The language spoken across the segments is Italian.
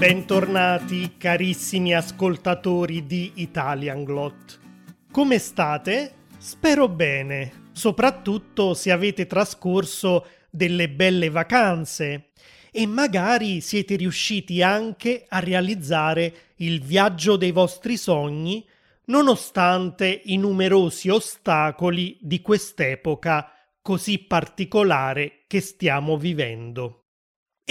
Bentornati carissimi ascoltatori di Italian Glot. Come state? Spero bene, soprattutto se avete trascorso delle belle vacanze e magari siete riusciti anche a realizzare il viaggio dei vostri sogni nonostante i numerosi ostacoli di quest'epoca così particolare che stiamo vivendo.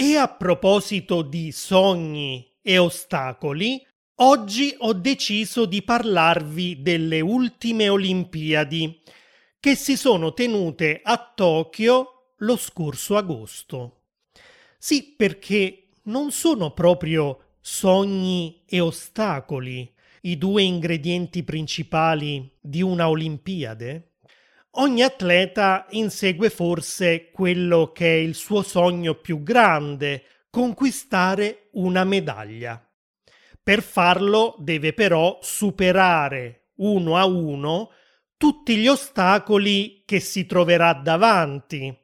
E a proposito di sogni e ostacoli, oggi ho deciso di parlarvi delle ultime Olimpiadi che si sono tenute a Tokyo lo scorso agosto. Sì, perché non sono proprio sogni e ostacoli i due ingredienti principali di una Olimpiade? Ogni atleta insegue forse quello che è il suo sogno più grande, conquistare una medaglia. Per farlo deve però superare uno a uno tutti gli ostacoli che si troverà davanti,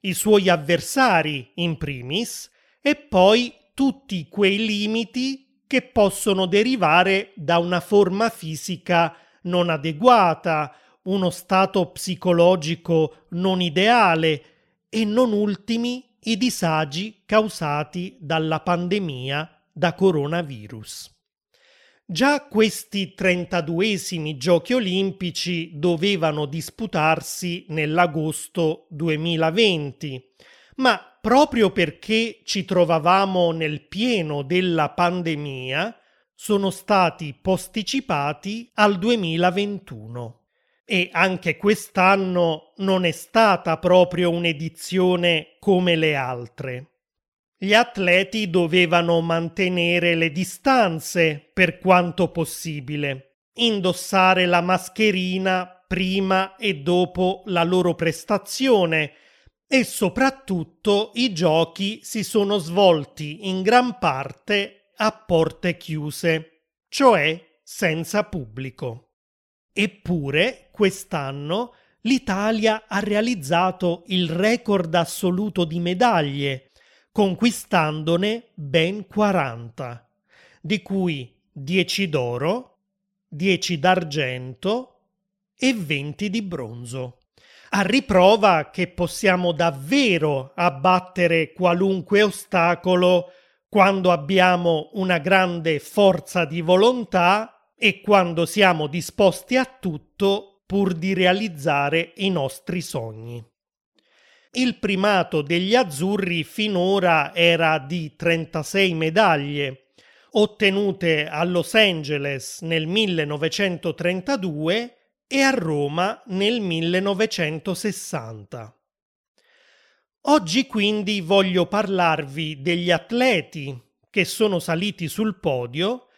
i suoi avversari in primis, e poi tutti quei limiti che possono derivare da una forma fisica non adeguata uno stato psicologico non ideale e non ultimi i disagi causati dalla pandemia da coronavirus. Già questi 32esimi giochi olimpici dovevano disputarsi nell'agosto 2020, ma proprio perché ci trovavamo nel pieno della pandemia, sono stati posticipati al 2021 e anche quest'anno non è stata proprio un'edizione come le altre. Gli atleti dovevano mantenere le distanze per quanto possibile, indossare la mascherina prima e dopo la loro prestazione e soprattutto i giochi si sono svolti in gran parte a porte chiuse, cioè senza pubblico. Eppure, quest'anno, l'Italia ha realizzato il record assoluto di medaglie, conquistandone ben 40, di cui 10 d'oro, 10 d'argento e 20 di bronzo. A riprova che possiamo davvero abbattere qualunque ostacolo quando abbiamo una grande forza di volontà e quando siamo disposti a tutto pur di realizzare i nostri sogni. Il primato degli azzurri finora era di 36 medaglie, ottenute a Los Angeles nel 1932 e a Roma nel 1960. Oggi quindi voglio parlarvi degli atleti che sono saliti sul podio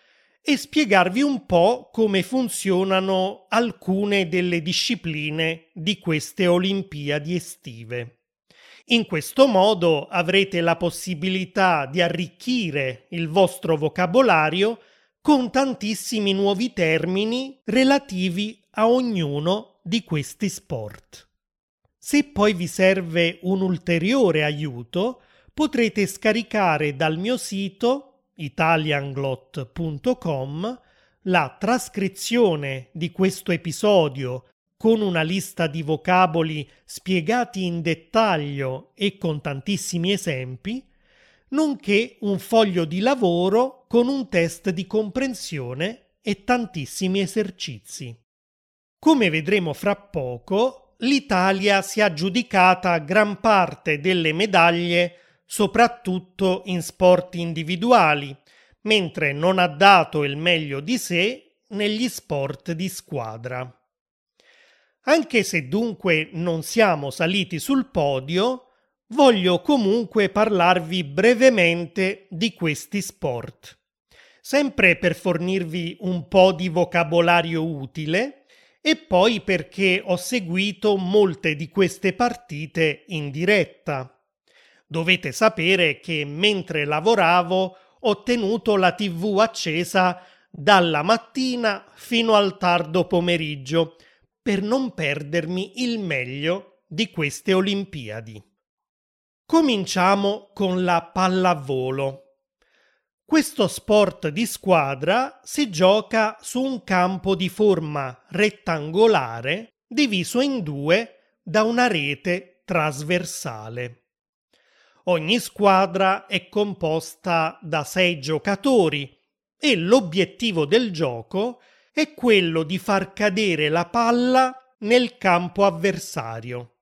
e spiegarvi un po' come funzionano alcune delle discipline di queste Olimpiadi estive. In questo modo avrete la possibilità di arricchire il vostro vocabolario con tantissimi nuovi termini relativi a ognuno di questi sport. Se poi vi serve un ulteriore aiuto, potrete scaricare dal mio sito italianglot.com la trascrizione di questo episodio con una lista di vocaboli spiegati in dettaglio e con tantissimi esempi, nonché un foglio di lavoro con un test di comprensione e tantissimi esercizi. Come vedremo fra poco, l'Italia si è aggiudicata gran parte delle medaglie soprattutto in sport individuali, mentre non ha dato il meglio di sé negli sport di squadra. Anche se dunque non siamo saliti sul podio, voglio comunque parlarvi brevemente di questi sport, sempre per fornirvi un po' di vocabolario utile e poi perché ho seguito molte di queste partite in diretta. Dovete sapere che mentre lavoravo ho tenuto la tv accesa dalla mattina fino al tardo pomeriggio per non perdermi il meglio di queste Olimpiadi. Cominciamo con la pallavolo. Questo sport di squadra si gioca su un campo di forma rettangolare diviso in due da una rete trasversale. Ogni squadra è composta da sei giocatori e l'obiettivo del gioco è quello di far cadere la palla nel campo avversario.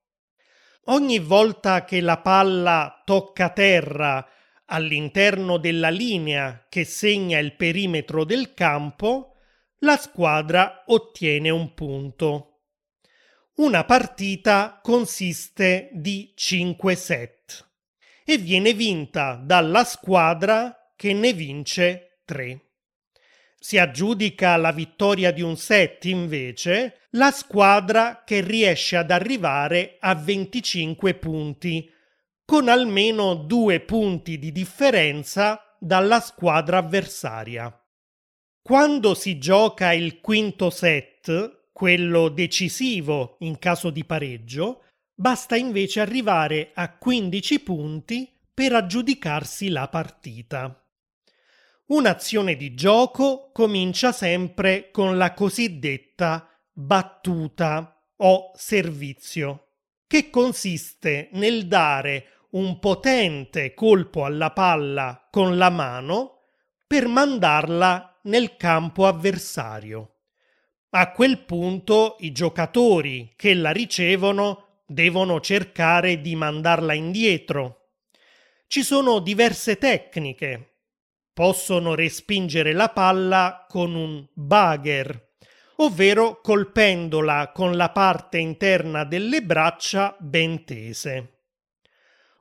Ogni volta che la palla tocca terra all'interno della linea che segna il perimetro del campo, la squadra ottiene un punto. Una partita consiste di 5 set e viene vinta dalla squadra che ne vince 3. Si aggiudica la vittoria di un set invece la squadra che riesce ad arrivare a 25 punti con almeno due punti di differenza dalla squadra avversaria. Quando si gioca il quinto set, quello decisivo in caso di pareggio, basta invece arrivare a 15 punti per aggiudicarsi la partita. Un'azione di gioco comincia sempre con la cosiddetta battuta o servizio, che consiste nel dare un potente colpo alla palla con la mano per mandarla nel campo avversario. A quel punto i giocatori che la ricevono devono cercare di mandarla indietro. Ci sono diverse tecniche. Possono respingere la palla con un bugger, ovvero colpendola con la parte interna delle braccia ben tese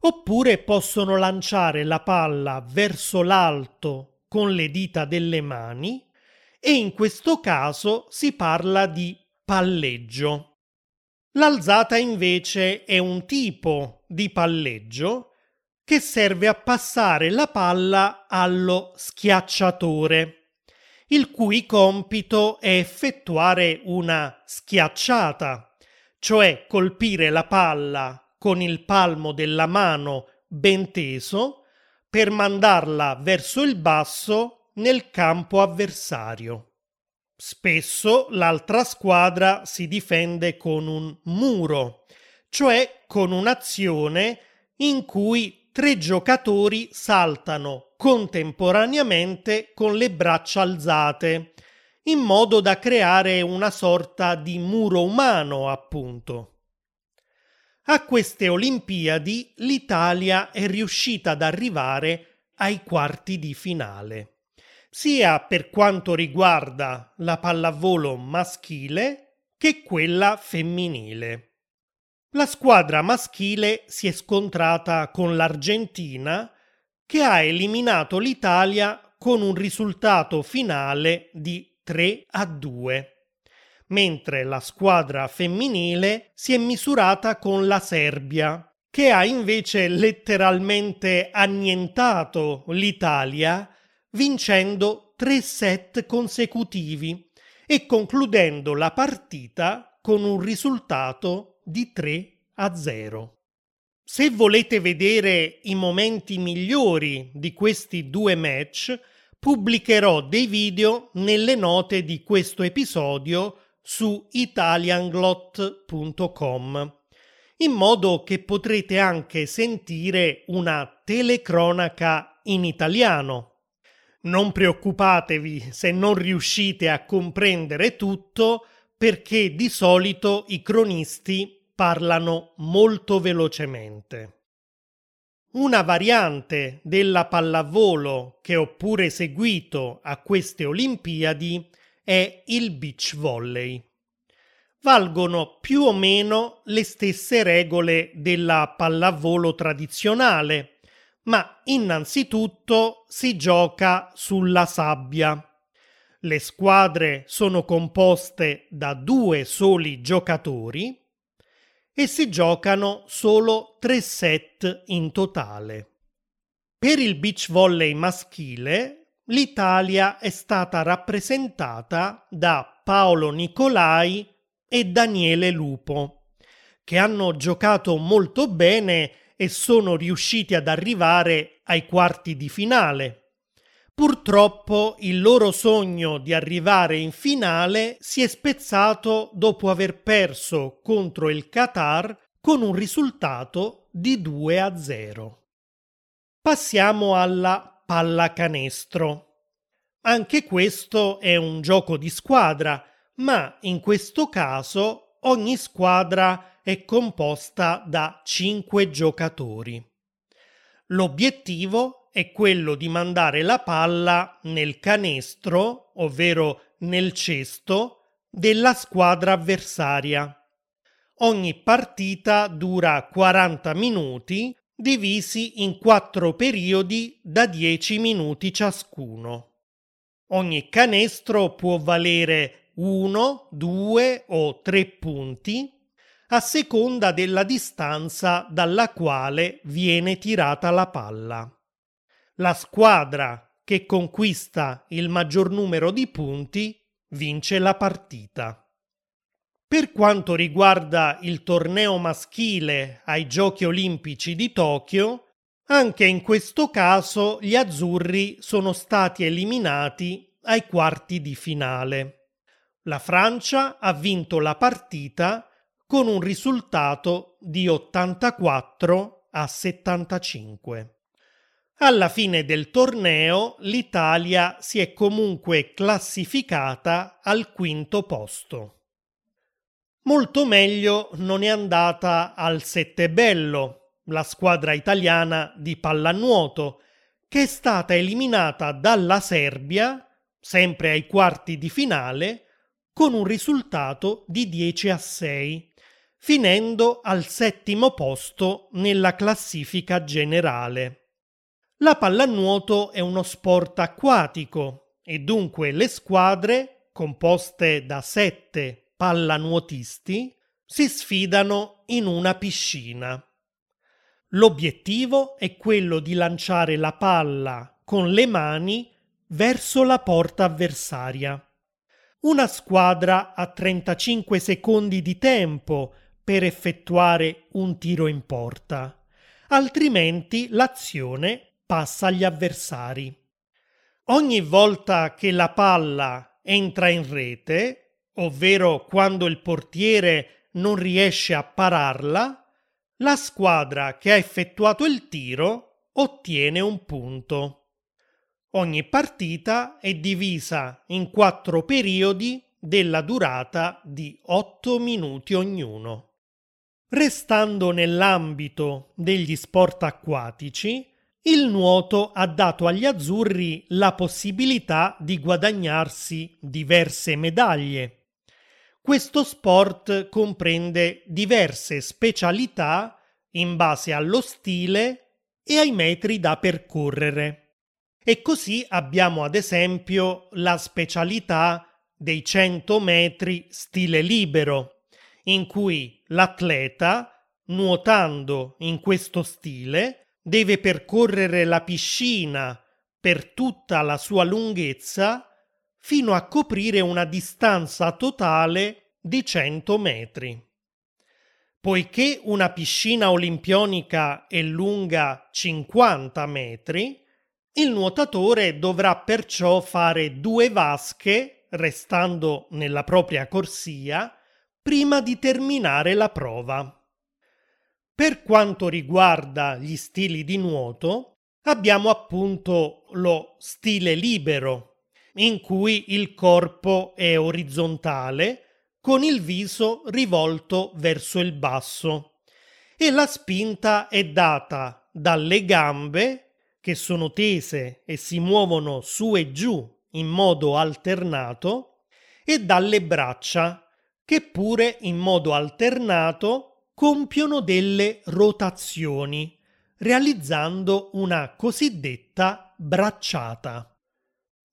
oppure possono lanciare la palla verso l'alto con le dita delle mani e in questo caso si parla di palleggio. L'alzata invece è un tipo di palleggio che serve a passare la palla allo schiacciatore, il cui compito è effettuare una schiacciata, cioè colpire la palla con il palmo della mano ben teso per mandarla verso il basso nel campo avversario. Spesso l'altra squadra si difende con un muro, cioè con un'azione in cui tre giocatori saltano contemporaneamente con le braccia alzate, in modo da creare una sorta di muro umano, appunto. A queste Olimpiadi l'Italia è riuscita ad arrivare ai quarti di finale, sia per quanto riguarda la pallavolo maschile che quella femminile. La squadra maschile si è scontrata con l'Argentina che ha eliminato l'Italia con un risultato finale di 3 a 2 mentre la squadra femminile si è misurata con la Serbia, che ha invece letteralmente annientato l'Italia vincendo tre set consecutivi e concludendo la partita con un risultato di 3 a 0. Se volete vedere i momenti migliori di questi due match, pubblicherò dei video nelle note di questo episodio su italianglot.com in modo che potrete anche sentire una telecronaca in italiano. Non preoccupatevi se non riuscite a comprendere tutto perché di solito i cronisti parlano molto velocemente. Una variante della pallavolo che ho pure seguito a queste Olimpiadi è il beach volley. Valgono più o meno le stesse regole della pallavolo tradizionale, ma innanzitutto si gioca sulla sabbia. Le squadre sono composte da due soli giocatori e si giocano solo tre set in totale. Per il beach volley maschile l'Italia è stata rappresentata da Paolo Nicolai e Daniele Lupo, che hanno giocato molto bene e sono riusciti ad arrivare ai quarti di finale. Purtroppo il loro sogno di arrivare in finale si è spezzato dopo aver perso contro il Qatar con un risultato di 2 a 0. Passiamo alla pallacanestro. Anche questo è un gioco di squadra, ma in questo caso ogni squadra è composta da 5 giocatori. L'obiettivo è quello di mandare la palla nel canestro, ovvero nel cesto, della squadra avversaria. Ogni partita dura 40 minuti, divisi in quattro periodi da 10 minuti ciascuno. Ogni canestro può valere 1, 2 o 3 punti a seconda della distanza dalla quale viene tirata la palla la squadra che conquista il maggior numero di punti vince la partita. Per quanto riguarda il torneo maschile ai Giochi olimpici di Tokyo, anche in questo caso gli azzurri sono stati eliminati ai quarti di finale. La Francia ha vinto la partita con un risultato di 84 a 75. Alla fine del torneo l'Italia si è comunque classificata al quinto posto. Molto meglio non è andata al Settebello, la squadra italiana di pallanuoto, che è stata eliminata dalla Serbia, sempre ai quarti di finale, con un risultato di 10 a 6, finendo al settimo posto nella classifica generale. La pallanuoto è uno sport acquatico e dunque le squadre, composte da sette pallanuotisti, si sfidano in una piscina. L'obiettivo è quello di lanciare la palla con le mani verso la porta avversaria. Una squadra ha 35 secondi di tempo per effettuare un tiro in porta, altrimenti l'azione passa agli avversari. Ogni volta che la palla entra in rete, ovvero quando il portiere non riesce a pararla, la squadra che ha effettuato il tiro ottiene un punto. Ogni partita è divisa in quattro periodi della durata di 8 minuti ognuno. Restando nell'ambito degli sport acquatici, il nuoto ha dato agli azzurri la possibilità di guadagnarsi diverse medaglie. Questo sport comprende diverse specialità in base allo stile e ai metri da percorrere. E così abbiamo ad esempio la specialità dei 100 metri stile libero, in cui l'atleta, nuotando in questo stile, deve percorrere la piscina per tutta la sua lunghezza fino a coprire una distanza totale di 100 metri. Poiché una piscina olimpionica è lunga 50 metri, il nuotatore dovrà perciò fare due vasche, restando nella propria corsia, prima di terminare la prova. Per quanto riguarda gli stili di nuoto, abbiamo appunto lo stile libero, in cui il corpo è orizzontale con il viso rivolto verso il basso e la spinta è data dalle gambe che sono tese e si muovono su e giù in modo alternato e dalle braccia che pure in modo alternato compiono delle rotazioni, realizzando una cosiddetta bracciata.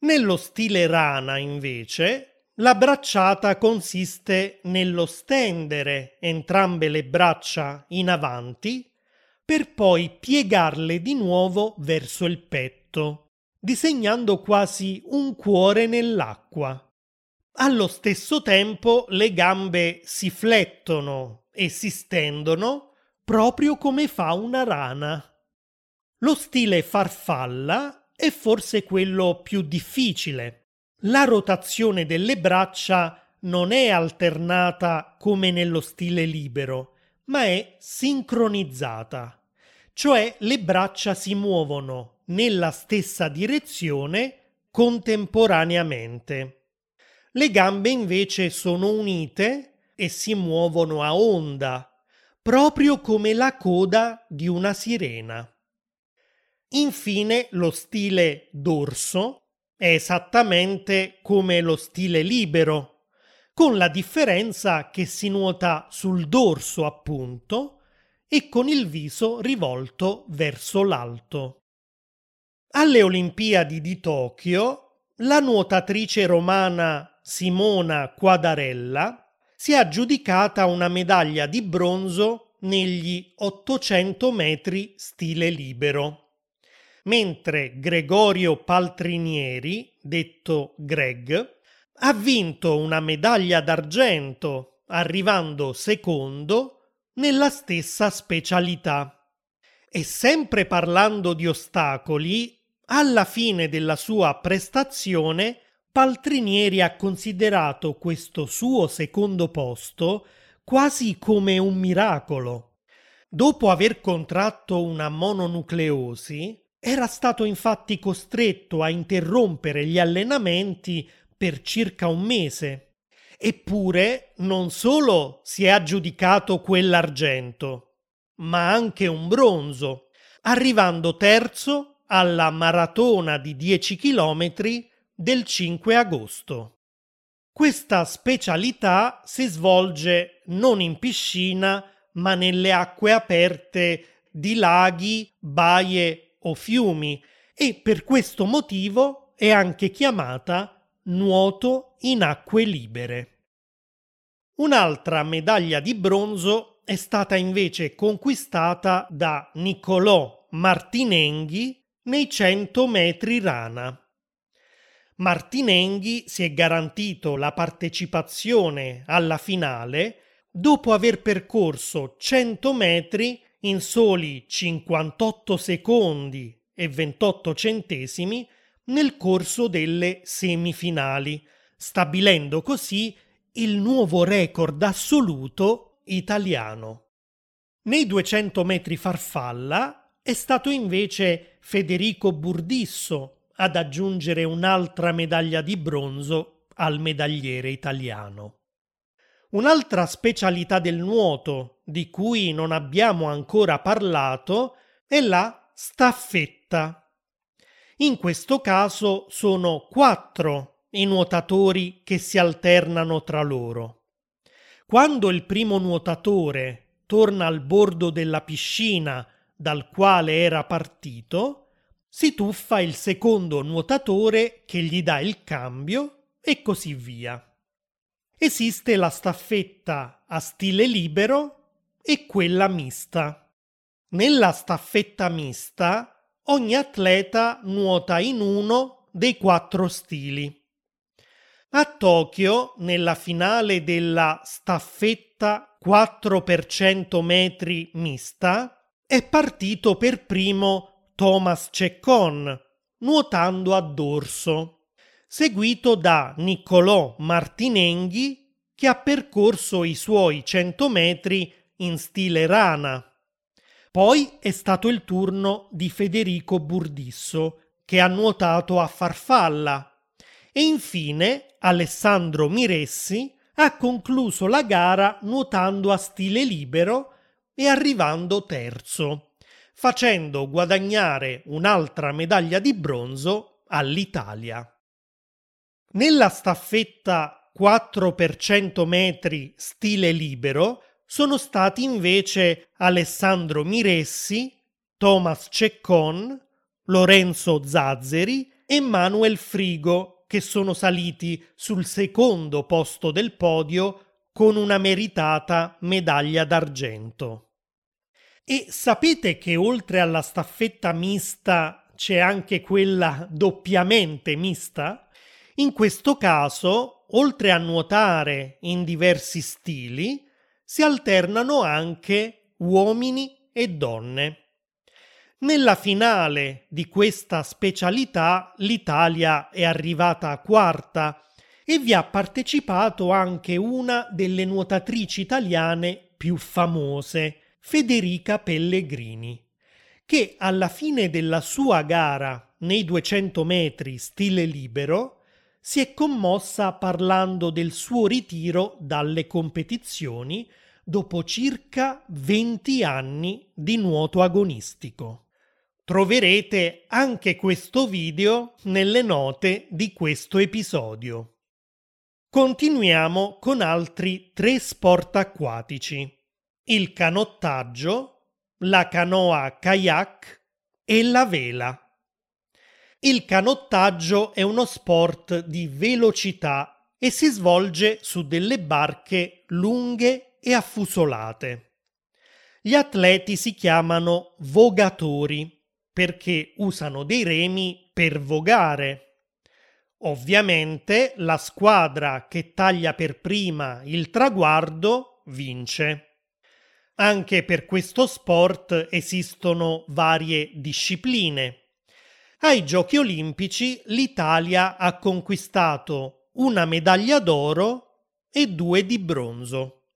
Nello stile rana, invece, la bracciata consiste nello stendere entrambe le braccia in avanti per poi piegarle di nuovo verso il petto, disegnando quasi un cuore nell'acqua. Allo stesso tempo le gambe si flettono e si stendono proprio come fa una rana. Lo stile farfalla è forse quello più difficile. La rotazione delle braccia non è alternata come nello stile libero, ma è sincronizzata, cioè le braccia si muovono nella stessa direzione contemporaneamente. Le gambe invece sono unite e si muovono a onda, proprio come la coda di una sirena. Infine lo stile dorso è esattamente come lo stile libero, con la differenza che si nuota sul dorso appunto e con il viso rivolto verso l'alto. Alle Olimpiadi di Tokyo la nuotatrice romana Simona Quadarella si è aggiudicata una medaglia di bronzo negli 800 metri stile libero mentre Gregorio Paltrinieri, detto Greg, ha vinto una medaglia d'argento, arrivando secondo nella stessa specialità. E sempre parlando di ostacoli, alla fine della sua prestazione, Paltrinieri ha considerato questo suo secondo posto quasi come un miracolo. Dopo aver contratto una mononucleosi, era stato infatti costretto a interrompere gli allenamenti per circa un mese. Eppure non solo si è aggiudicato quell'argento, ma anche un bronzo, arrivando terzo alla maratona di 10 km del 5 agosto. Questa specialità si svolge non in piscina, ma nelle acque aperte di laghi, baie o fiumi e per questo motivo è anche chiamata nuoto in acque libere. Un'altra medaglia di bronzo è stata invece conquistata da Niccolò Martinenghi nei 100 metri rana. Martinenghi si è garantito la partecipazione alla finale dopo aver percorso 100 metri in soli 58 secondi e 28 centesimi nel corso delle semifinali, stabilendo così il nuovo record assoluto italiano. Nei 200 metri farfalla è stato invece Federico Burdisso ad aggiungere un'altra medaglia di bronzo al medagliere italiano. Un'altra specialità del nuoto di cui non abbiamo ancora parlato è la staffetta. In questo caso sono quattro i nuotatori che si alternano tra loro. Quando il primo nuotatore torna al bordo della piscina dal quale era partito, si tuffa il secondo nuotatore che gli dà il cambio e così via. Esiste la staffetta a stile libero e quella mista. Nella staffetta mista ogni atleta nuota in uno dei quattro stili. A Tokyo, nella finale della staffetta 4 per 100 metri mista, è partito per primo Thomas Ceccon, nuotando a dorso seguito da Niccolò Martinenghi che ha percorso i suoi 100 metri in stile rana. Poi è stato il turno di Federico Burdisso che ha nuotato a farfalla e infine Alessandro Miressi ha concluso la gara nuotando a stile libero e arrivando terzo, facendo guadagnare un'altra medaglia di bronzo all'Italia. Nella staffetta 4 per 100 metri stile libero sono stati invece Alessandro Miressi, Thomas Ceccon, Lorenzo Zazzeri e Manuel Frigo che sono saliti sul secondo posto del podio con una meritata medaglia d'argento. E sapete che oltre alla staffetta mista c'è anche quella doppiamente mista? In questo caso, oltre a nuotare in diversi stili, si alternano anche uomini e donne. Nella finale di questa specialità l'Italia è arrivata quarta e vi ha partecipato anche una delle nuotatrici italiane più famose, Federica Pellegrini, che alla fine della sua gara nei 200 metri stile libero si è commossa parlando del suo ritiro dalle competizioni dopo circa 20 anni di nuoto agonistico. Troverete anche questo video nelle note di questo episodio. Continuiamo con altri tre sport acquatici. Il canottaggio, la canoa kayak e la vela. Il canottaggio è uno sport di velocità e si svolge su delle barche lunghe e affusolate. Gli atleti si chiamano vogatori perché usano dei remi per vogare. Ovviamente la squadra che taglia per prima il traguardo vince. Anche per questo sport esistono varie discipline. Ai Giochi olimpici l'Italia ha conquistato una medaglia d'oro e due di bronzo.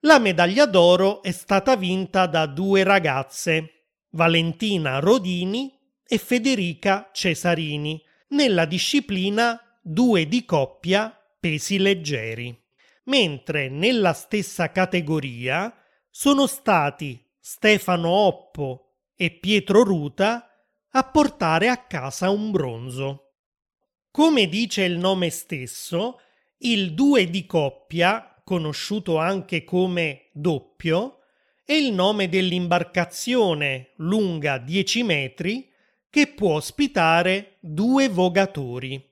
La medaglia d'oro è stata vinta da due ragazze, Valentina Rodini e Federica Cesarini nella disciplina due di coppia pesi leggeri, mentre nella stessa categoria sono stati Stefano Oppo e Pietro Ruta a portare a casa un bronzo. Come dice il nome stesso, il due di coppia, conosciuto anche come doppio, è il nome dell'imbarcazione lunga 10 metri che può ospitare due vogatori.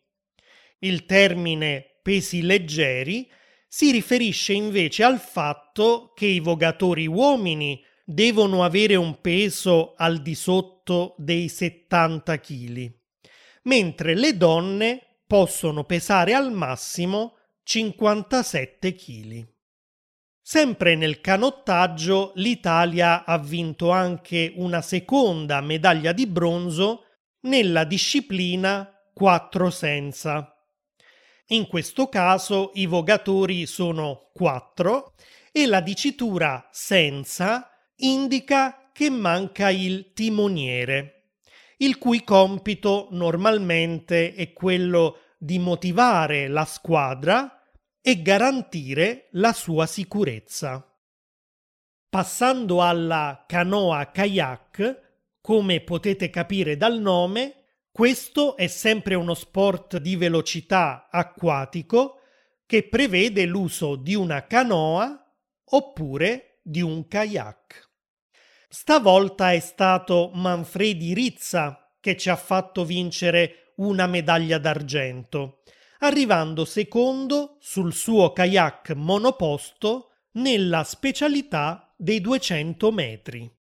Il termine pesi leggeri si riferisce invece al fatto che i vogatori uomini devono avere un peso al di sotto dei 70 kg, mentre le donne possono pesare al massimo 57 kg. Sempre nel canottaggio l'Italia ha vinto anche una seconda medaglia di bronzo nella disciplina 4 senza. In questo caso i vogatori sono 4 e la dicitura senza indica che manca il timoniere, il cui compito normalmente è quello di motivare la squadra e garantire la sua sicurezza. Passando alla canoa kayak, come potete capire dal nome, questo è sempre uno sport di velocità acquatico che prevede l'uso di una canoa oppure di un kayak. Stavolta è stato Manfredi Rizza che ci ha fatto vincere una medaglia d'argento arrivando secondo sul suo kayak monoposto nella specialità dei 200 metri.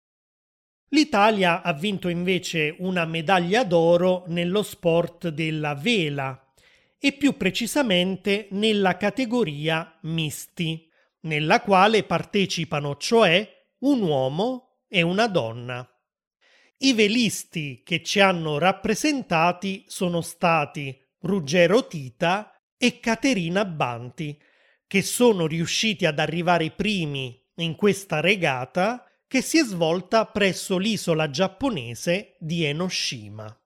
L'Italia ha vinto invece una medaglia d'oro nello sport della vela e più precisamente nella categoria misti, nella quale partecipano cioè un uomo e una donna. I velisti che ci hanno rappresentati sono stati Ruggero Tita e Caterina Banti, che sono riusciti ad arrivare primi in questa regata che si è svolta presso l'isola giapponese di Enoshima.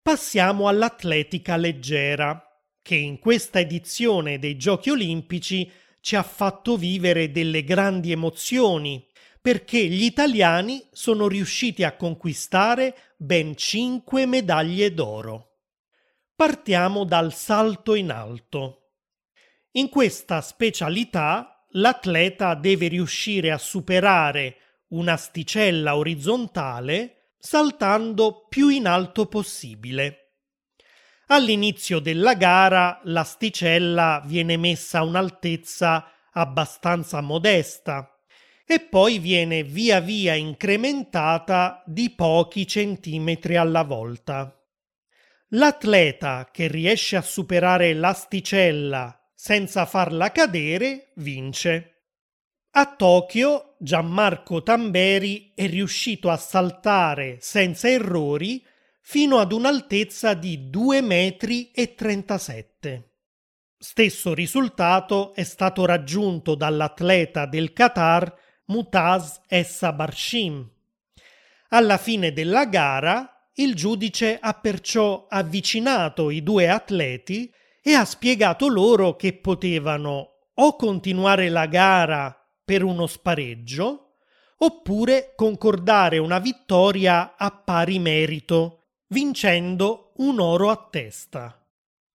Passiamo all'atletica leggera, che in questa edizione dei Giochi olimpici ci ha fatto vivere delle grandi emozioni, perché gli italiani sono riusciti a conquistare ben cinque medaglie d'oro. Partiamo dal salto in alto. In questa specialità l'atleta deve riuscire a superare un'asticella orizzontale saltando più in alto possibile. All'inizio della gara l'asticella viene messa a un'altezza abbastanza modesta e poi viene via via incrementata di pochi centimetri alla volta. L'atleta che riesce a superare l'asticella senza farla cadere vince. A Tokyo Gianmarco Tamberi è riuscito a saltare senza errori fino ad un'altezza di 2,37 metri. Stesso risultato è stato raggiunto dall'atleta del Qatar Mutaz Essa Barshim. Alla fine della gara il giudice ha perciò avvicinato i due atleti e ha spiegato loro che potevano o continuare la gara per uno spareggio oppure concordare una vittoria a pari merito, vincendo un oro a testa.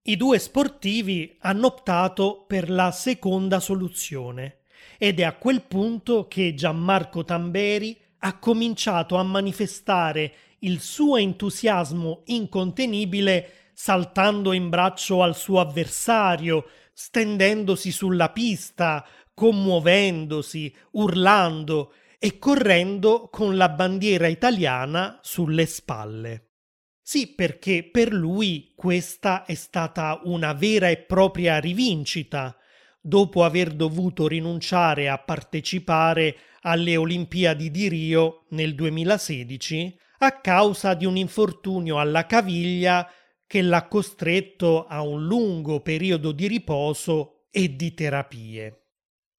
I due sportivi hanno optato per la seconda soluzione ed è a quel punto che Gianmarco Tamberi ha cominciato a manifestare il suo entusiasmo incontenibile saltando in braccio al suo avversario, stendendosi sulla pista, commuovendosi, urlando e correndo con la bandiera italiana sulle spalle. Sì, perché per lui questa è stata una vera e propria rivincita, dopo aver dovuto rinunciare a partecipare alle Olimpiadi di Rio nel 2016 a causa di un infortunio alla caviglia che l'ha costretto a un lungo periodo di riposo e di terapie.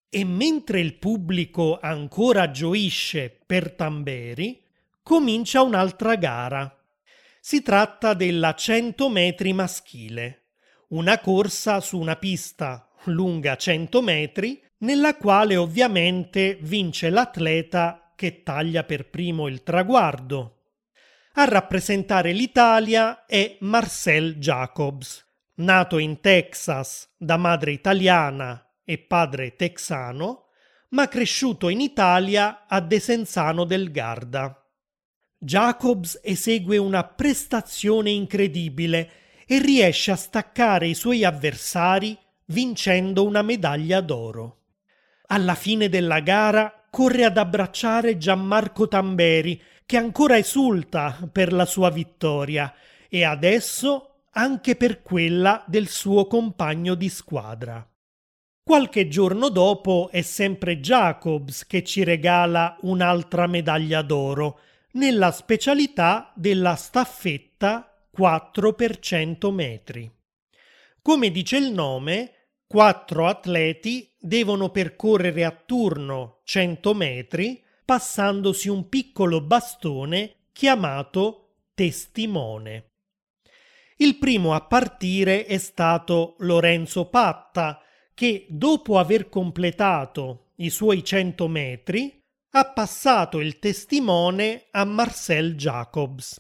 E mentre il pubblico ancora gioisce per Tamberi, comincia un'altra gara. Si tratta della 100 metri maschile, una corsa su una pista lunga 100 metri, nella quale ovviamente vince l'atleta che taglia per primo il traguardo. A rappresentare l'Italia è Marcel Jacobs, nato in Texas da madre italiana e padre texano, ma cresciuto in Italia a Desenzano del Garda. Jacobs esegue una prestazione incredibile e riesce a staccare i suoi avversari vincendo una medaglia d'oro. Alla fine della gara corre ad abbracciare Gianmarco Tamberi, che ancora esulta per la sua vittoria e adesso anche per quella del suo compagno di squadra. Qualche giorno dopo è sempre Jacobs che ci regala un'altra medaglia d'oro nella specialità della staffetta 4 per 100 metri. Come dice il nome, quattro atleti devono percorrere a turno 100 metri passandosi un piccolo bastone chiamato testimone. Il primo a partire è stato Lorenzo Patta, che dopo aver completato i suoi 100 metri ha passato il testimone a Marcel Jacobs.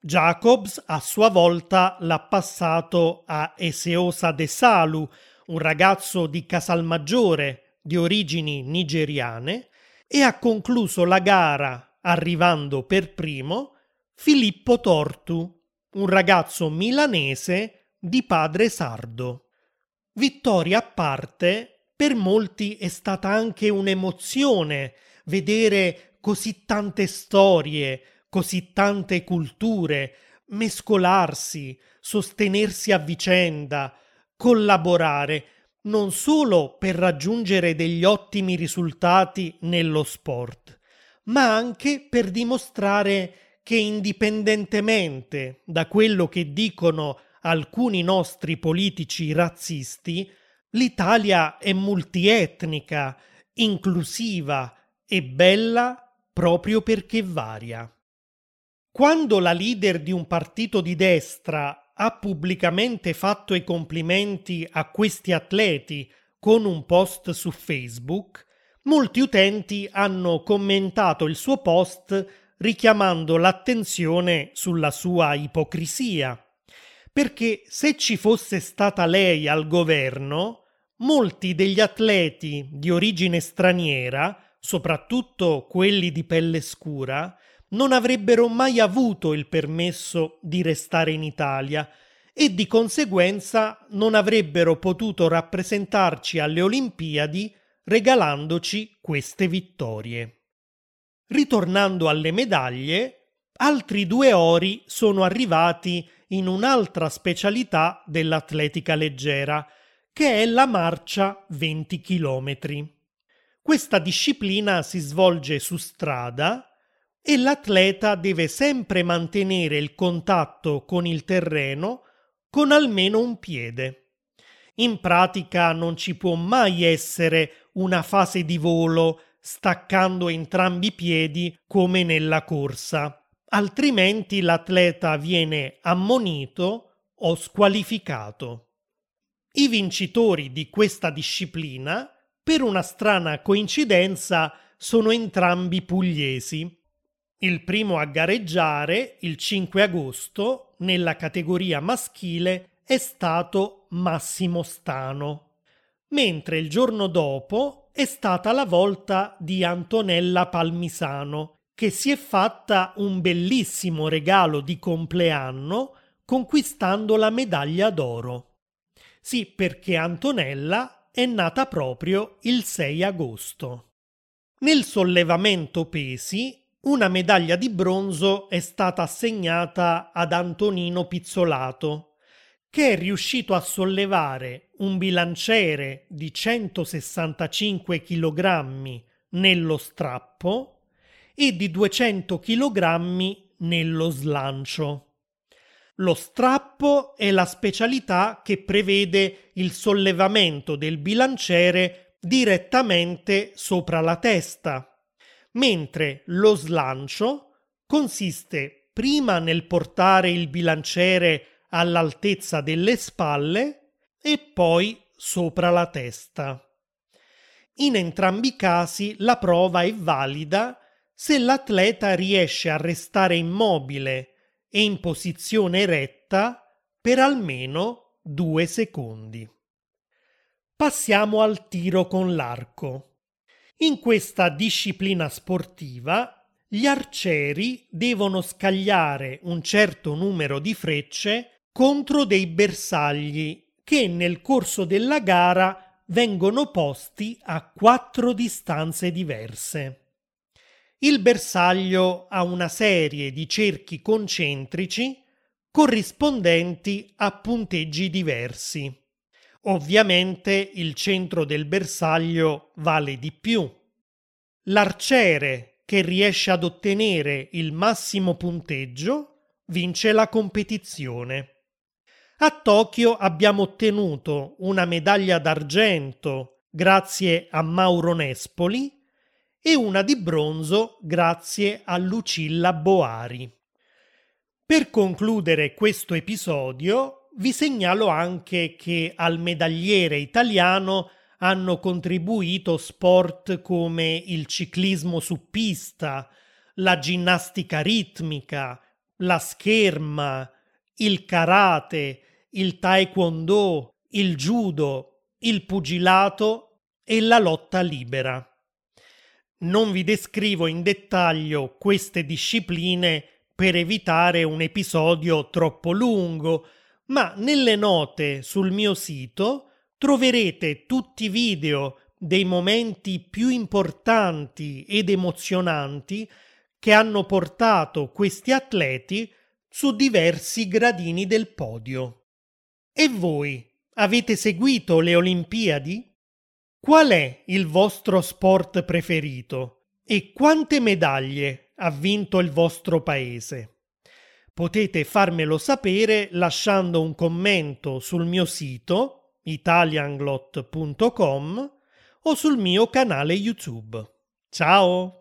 Jacobs a sua volta l'ha passato a Eseosa De Salu, un ragazzo di Casalmaggiore di origini nigeriane, e ha concluso la gara arrivando per primo Filippo Tortu, un ragazzo milanese di padre sardo. Vittoria a parte, per molti è stata anche un'emozione vedere così tante storie, così tante culture mescolarsi, sostenersi a vicenda, collaborare, non solo per raggiungere degli ottimi risultati nello sport, ma anche per dimostrare che indipendentemente da quello che dicono alcuni nostri politici razzisti, l'Italia è multietnica, inclusiva e bella proprio perché varia. Quando la leader di un partito di destra ha pubblicamente fatto i complimenti a questi atleti con un post su Facebook, molti utenti hanno commentato il suo post richiamando l'attenzione sulla sua ipocrisia. Perché se ci fosse stata lei al governo, molti degli atleti di origine straniera, soprattutto quelli di pelle scura, non avrebbero mai avuto il permesso di restare in Italia e di conseguenza non avrebbero potuto rappresentarci alle Olimpiadi regalandoci queste vittorie. Ritornando alle medaglie, altri due ori sono arrivati in un'altra specialità dell'atletica leggera, che è la marcia 20 km. Questa disciplina si svolge su strada e l'atleta deve sempre mantenere il contatto con il terreno con almeno un piede. In pratica non ci può mai essere una fase di volo staccando entrambi i piedi come nella corsa, altrimenti l'atleta viene ammonito o squalificato. I vincitori di questa disciplina, per una strana coincidenza, sono entrambi pugliesi. Il primo a gareggiare, il 5 agosto, nella categoria maschile, è stato Massimo Stano, mentre il giorno dopo è stata la volta di Antonella Palmisano, che si è fatta un bellissimo regalo di compleanno conquistando la medaglia d'oro. Sì, perché Antonella è nata proprio il 6 agosto. Nel sollevamento pesi, una medaglia di bronzo è stata assegnata ad Antonino Pizzolato, che è riuscito a sollevare un bilanciere di 165 kg nello strappo e di 200 kg nello slancio. Lo strappo è la specialità che prevede il sollevamento del bilanciere direttamente sopra la testa, mentre lo slancio consiste prima nel portare il bilanciere all'altezza delle spalle e poi sopra la testa. In entrambi i casi la prova è valida se l'atleta riesce a restare immobile e in posizione retta per almeno due secondi. Passiamo al tiro con l'arco. In questa disciplina sportiva gli arcieri devono scagliare un certo numero di frecce contro dei bersagli che nel corso della gara vengono posti a quattro distanze diverse. Il bersaglio ha una serie di cerchi concentrici corrispondenti a punteggi diversi. Ovviamente il centro del bersaglio vale di più. L'arciere che riesce ad ottenere il massimo punteggio vince la competizione. A Tokyo abbiamo ottenuto una medaglia d'argento grazie a Mauro Nespoli e una di bronzo grazie a Lucilla Boari. Per concludere questo episodio vi segnalo anche che al medagliere italiano hanno contribuito sport come il ciclismo su pista, la ginnastica ritmica, la scherma, il karate, il taekwondo, il judo, il pugilato e la lotta libera. Non vi descrivo in dettaglio queste discipline per evitare un episodio troppo lungo, ma nelle note sul mio sito troverete tutti i video dei momenti più importanti ed emozionanti che hanno portato questi atleti su diversi gradini del podio. E voi avete seguito le Olimpiadi? Qual è il vostro sport preferito e quante medaglie ha vinto il vostro paese? Potete farmelo sapere lasciando un commento sul mio sito italianglot.com o sul mio canale YouTube. Ciao!